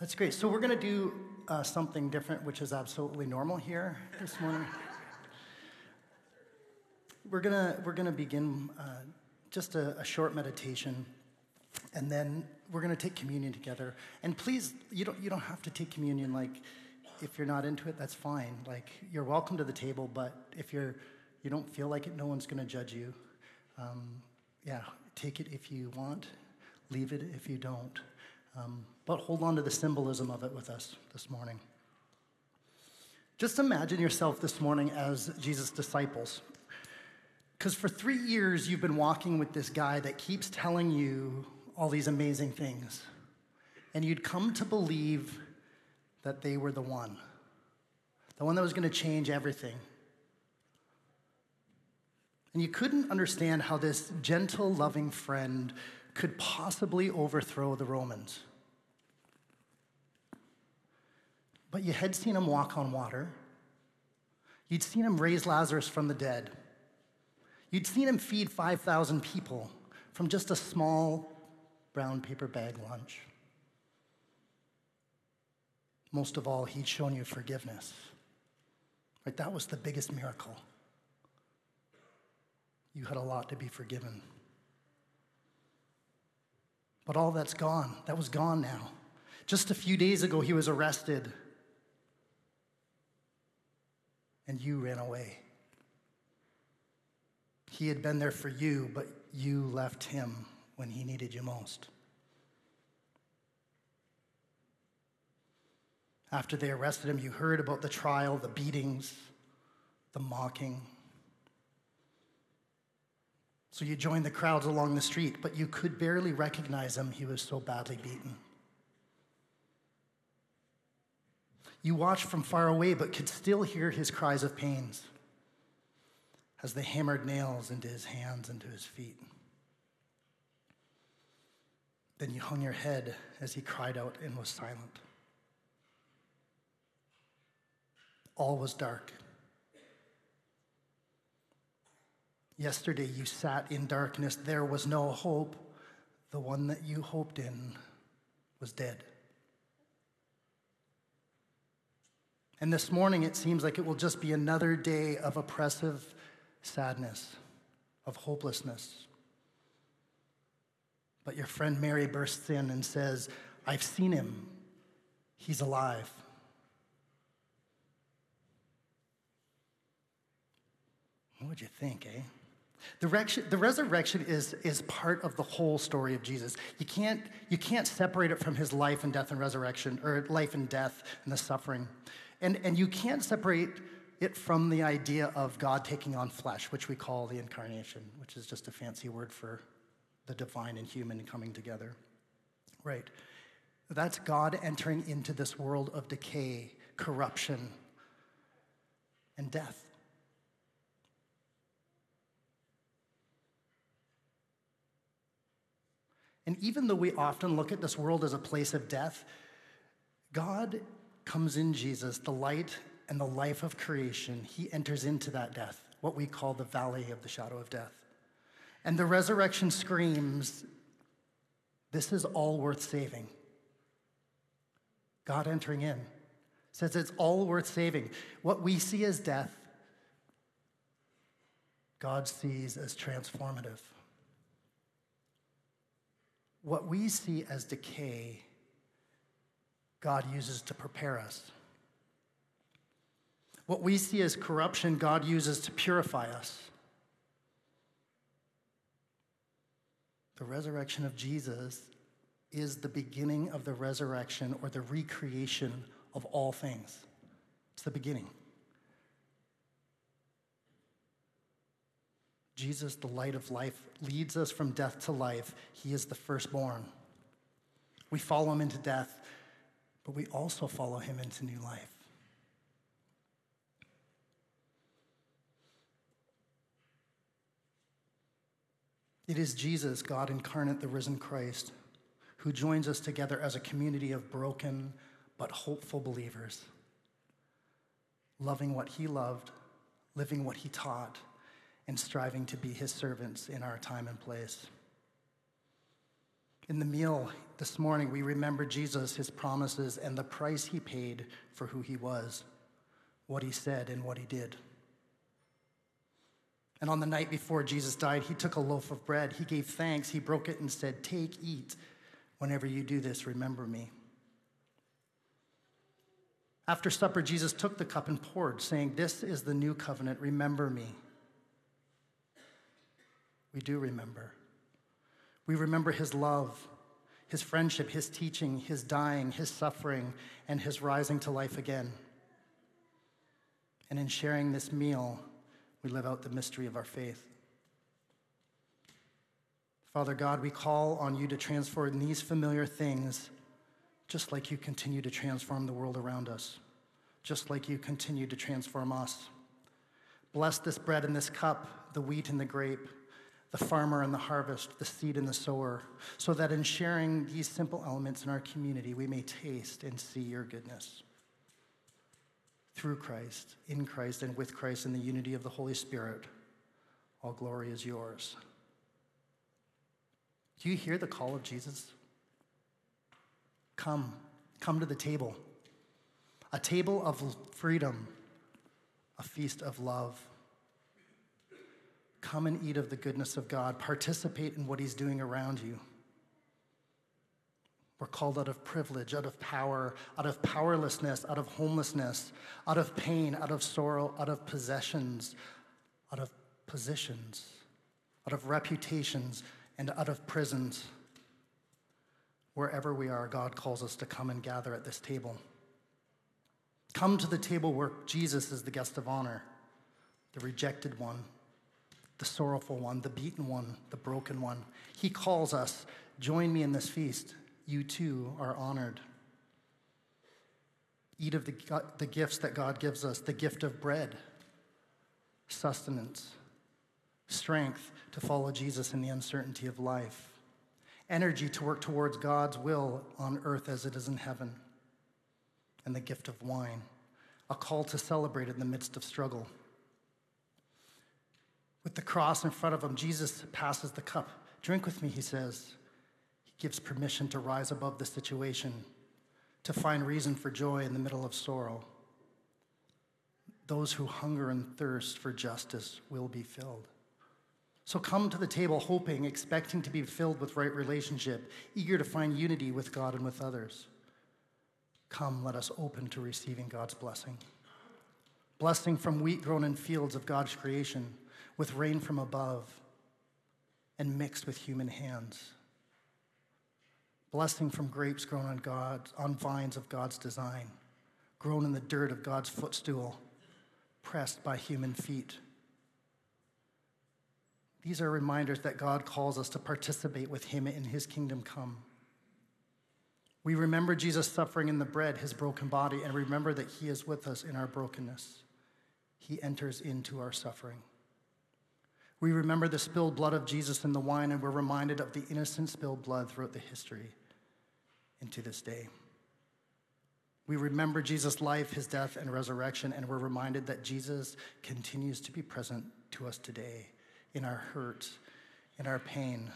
That's great. So we're going to do uh, something different, which is absolutely normal here this morning. we're going to we're to begin uh, just a, a short meditation, and then we're going to take communion together. And please, you don't you don't have to take communion like if you're not into it, that's fine. Like you're welcome to the table, but if you're you don't feel like it, no one's going to judge you. Um, yeah, take it if you want, leave it if you don't. Um, but hold on to the symbolism of it with us this morning. Just imagine yourself this morning as Jesus' disciples. Because for three years, you've been walking with this guy that keeps telling you all these amazing things. And you'd come to believe that they were the one, the one that was going to change everything. And you couldn't understand how this gentle, loving friend could possibly overthrow the Romans. But you had seen him walk on water. You'd seen him raise Lazarus from the dead. You'd seen him feed 5,000 people from just a small brown paper bag lunch. Most of all, he'd shown you forgiveness. Right? That was the biggest miracle. You had a lot to be forgiven. But all that's gone. That was gone now. Just a few days ago, he was arrested. And you ran away. He had been there for you, but you left him when he needed you most. After they arrested him, you heard about the trial, the beatings, the mocking. So you joined the crowds along the street, but you could barely recognize him. He was so badly beaten. You watched from far away, but could still hear his cries of pains as they hammered nails into his hands and to his feet. Then you hung your head as he cried out and was silent. All was dark. Yesterday you sat in darkness. There was no hope. The one that you hoped in was dead. And this morning it seems like it will just be another day of oppressive sadness, of hopelessness. But your friend Mary bursts in and says, I've seen him. He's alive. What would you think, eh? The, rection, the resurrection is, is part of the whole story of Jesus. You can't, you can't separate it from his life and death and resurrection, or life and death and the suffering. And, and you can't separate it from the idea of God taking on flesh, which we call the incarnation, which is just a fancy word for the divine and human coming together. Right. That's God entering into this world of decay, corruption, and death. And even though we often look at this world as a place of death, God comes in Jesus, the light and the life of creation. He enters into that death, what we call the valley of the shadow of death. And the resurrection screams, This is all worth saving. God entering in says it's all worth saving. What we see as death, God sees as transformative. What we see as decay, God uses to prepare us. What we see as corruption, God uses to purify us. The resurrection of Jesus is the beginning of the resurrection or the recreation of all things. It's the beginning. Jesus, the light of life, leads us from death to life. He is the firstborn. We follow him into death, but we also follow him into new life. It is Jesus, God incarnate, the risen Christ, who joins us together as a community of broken but hopeful believers, loving what he loved, living what he taught and striving to be his servants in our time and place. In the meal this morning, we remember Jesus, his promises, and the price he paid for who he was, what he said, and what he did. And on the night before Jesus died, he took a loaf of bread, he gave thanks, he broke it, and said, Take, eat. Whenever you do this, remember me. After supper, Jesus took the cup and poured, saying, This is the new covenant. Remember me. We do remember. We remember his love, his friendship, his teaching, his dying, his suffering, and his rising to life again. And in sharing this meal, we live out the mystery of our faith. Father God, we call on you to transform these familiar things just like you continue to transform the world around us, just like you continue to transform us. Bless this bread and this cup, the wheat and the grape, the farmer and the harvest, the seed and the sower, so that in sharing these simple elements in our community, we may taste and see your goodness. Through Christ, in Christ, and with Christ, in the unity of the Holy Spirit, all glory is yours. Do you hear the call of Jesus? Come, come to the table. A table of freedom, a feast of love. Come and eat of the goodness of God. Participate in what He's doing around you. We're called out of privilege, out of power, out of powerlessness, out of homelessness, out of pain, out of sorrow, out of possessions, out of positions, out of reputations, and out of prisons. Wherever we are, God calls us to come and gather at this table. Come to the table where Jesus is the guest of honor, the rejected one, the sorrowful one, the beaten one, the broken one. He calls us, Join me in this feast. You too are honored. Eat of the, the gifts that God gives us the gift of bread, sustenance, strength to follow Jesus in the uncertainty of life energy to work towards God's will on earth as it is in heaven, and the gift of wine, a call to celebrate in the midst of struggle. With the cross in front of him, Jesus passes the cup. Drink with me, he says. He gives permission to rise above the situation, to find reason for joy in the middle of sorrow. Those who hunger and thirst for justice will be filled. So come to the table hoping, expecting to be filled with right relationship, eager to find unity with God and with others. Come, let us open to receiving God's blessing. Blessing from wheat grown in fields of God's creation, with rain from above, and mixed with human hands. Blessing from grapes grown on, God, on vines of God's design, grown in the dirt of God's footstool, pressed by human feet these are reminders that God calls us to participate with Him in His kingdom come. We remember Jesus suffering in the bread, His broken body, and remember that He is with us in our brokenness. He enters into our suffering. We remember the spilled blood of Jesus in the wine, and we're reminded of the innocent spilled blood throughout the history and to this day. We remember Jesus' life, his death, and resurrection, and we're reminded that Jesus continues to be present to us today in our hurt, in our pain,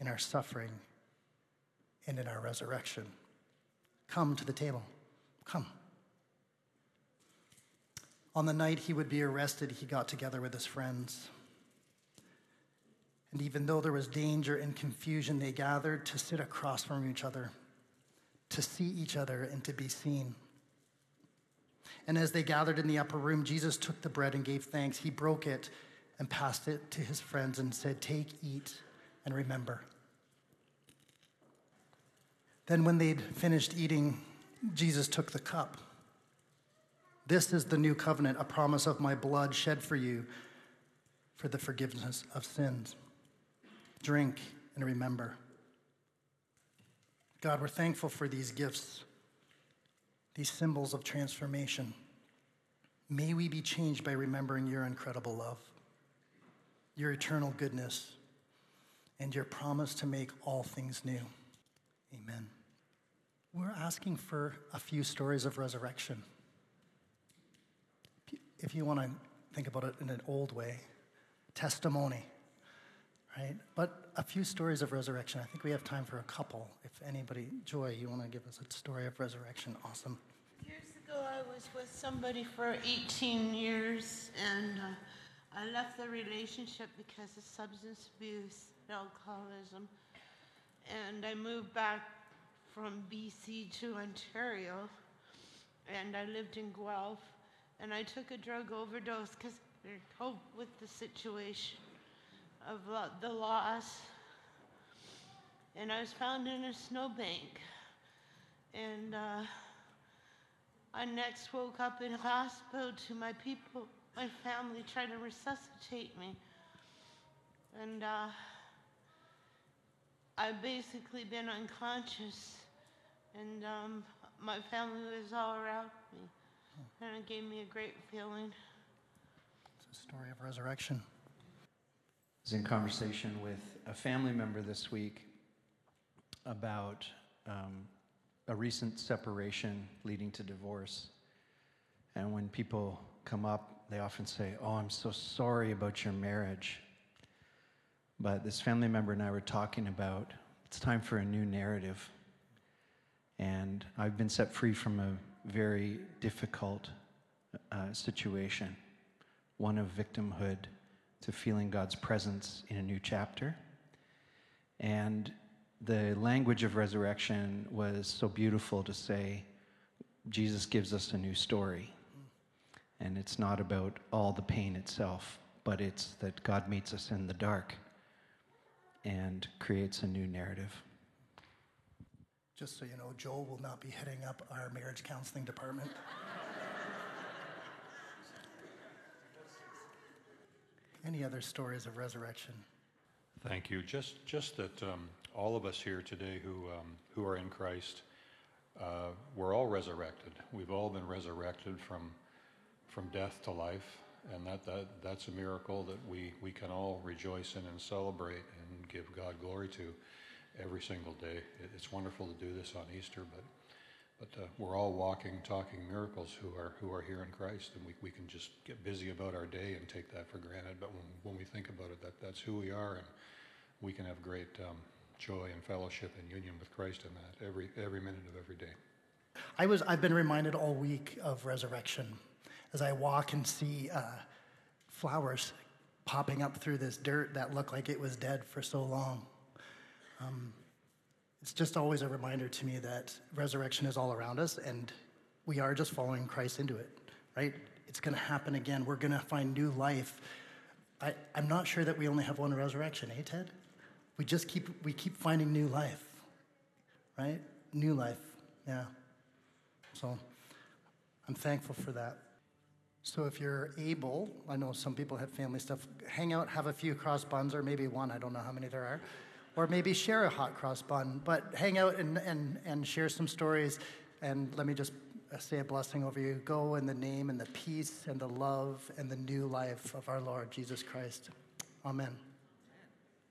in our suffering, and in our resurrection. Come to the table. Come. On the night he would be arrested, he got together with his friends. And even though there was danger and confusion, they gathered to sit across from each other, to see each other, and to be seen. And as they gathered in the upper room, Jesus took the bread and gave thanks. He broke it and passed it to his friends and said, Take, eat, and remember. Then, when they'd finished eating, Jesus took the cup. This is the new covenant, a promise of my blood shed for you for the forgiveness of sins. Drink and remember. God, we're thankful for these gifts, these symbols of transformation. May we be changed by remembering your incredible love your eternal goodness, and your promise to make all things new. Amen. We're asking for a few stories of resurrection. If you want to think about it in an old way, testimony. Right? But a few stories of resurrection. I think we have time for a couple. If anybody, Joy, you want to give us a story of resurrection? Awesome. Years ago, I was with somebody for 18 years, and uh, I left the relationship because of substance abuse and alcoholism. And I moved back from BC to Ontario, and I lived in Guelph. And I took a drug overdose because I coped with the situation of the loss. And I was found in a snowbank. And uh, I next woke up in hospital to my people, my family trying to resuscitate me. And uh, I've basically been unconscious. And um, my family was all around me. And it gave me a great feeling. It's a story of resurrection. Was in conversation with a family member this week about um, a recent separation leading to divorce. And when people come up, they often say, Oh, I'm so sorry about your marriage. But this family member and I were talking about it's time for a new narrative. And I've been set free from a very difficult uh, situation, one of victimhood to feeling God's presence in a new chapter. And the language of resurrection was so beautiful to say, Jesus gives us a new story. And it's not about all the pain itself, but it's that God meets us in the dark and creates a new narrative. Just so you know, Joel will not be heading up our marriage counseling department. Any other stories of resurrection? Thank you. Just, just that um, all of us here today who, um, who are in Christ, uh, we're all resurrected. We've all been resurrected from, from death to life, and that, that, that's a miracle that we, we can all rejoice in and celebrate and give God glory to every single day. It's wonderful to do this on Easter, but but uh, we're all walking, talking miracles who are who are here in Christ, and we, we can just get busy about our day and take that for granted. But when, when we think about it, that that's who we are, and we can have great um, joy and fellowship and union with Christ in that every every minute of every day. I was I've been reminded all week of resurrection as I walk and see uh, flowers popping up through this dirt that looked like it was dead for so long. Um, it's just always a reminder to me that resurrection is all around us and we are just following Christ into it, right? It's going to happen again. We're going to find new life. I, I'm not sure that we only have one resurrection, eh, Ted? We just keep, we keep finding new life, right? New life, yeah. So I'm thankful for that. So if you're able, I know some people have family stuff, hang out, have a few cross buns, or maybe one, I don't know how many there are or maybe share a hot cross bun, but hang out and, and, and share some stories. And let me just uh, say a blessing over you. Go in the name and the peace and the love and the new life of our Lord Jesus Christ. Amen.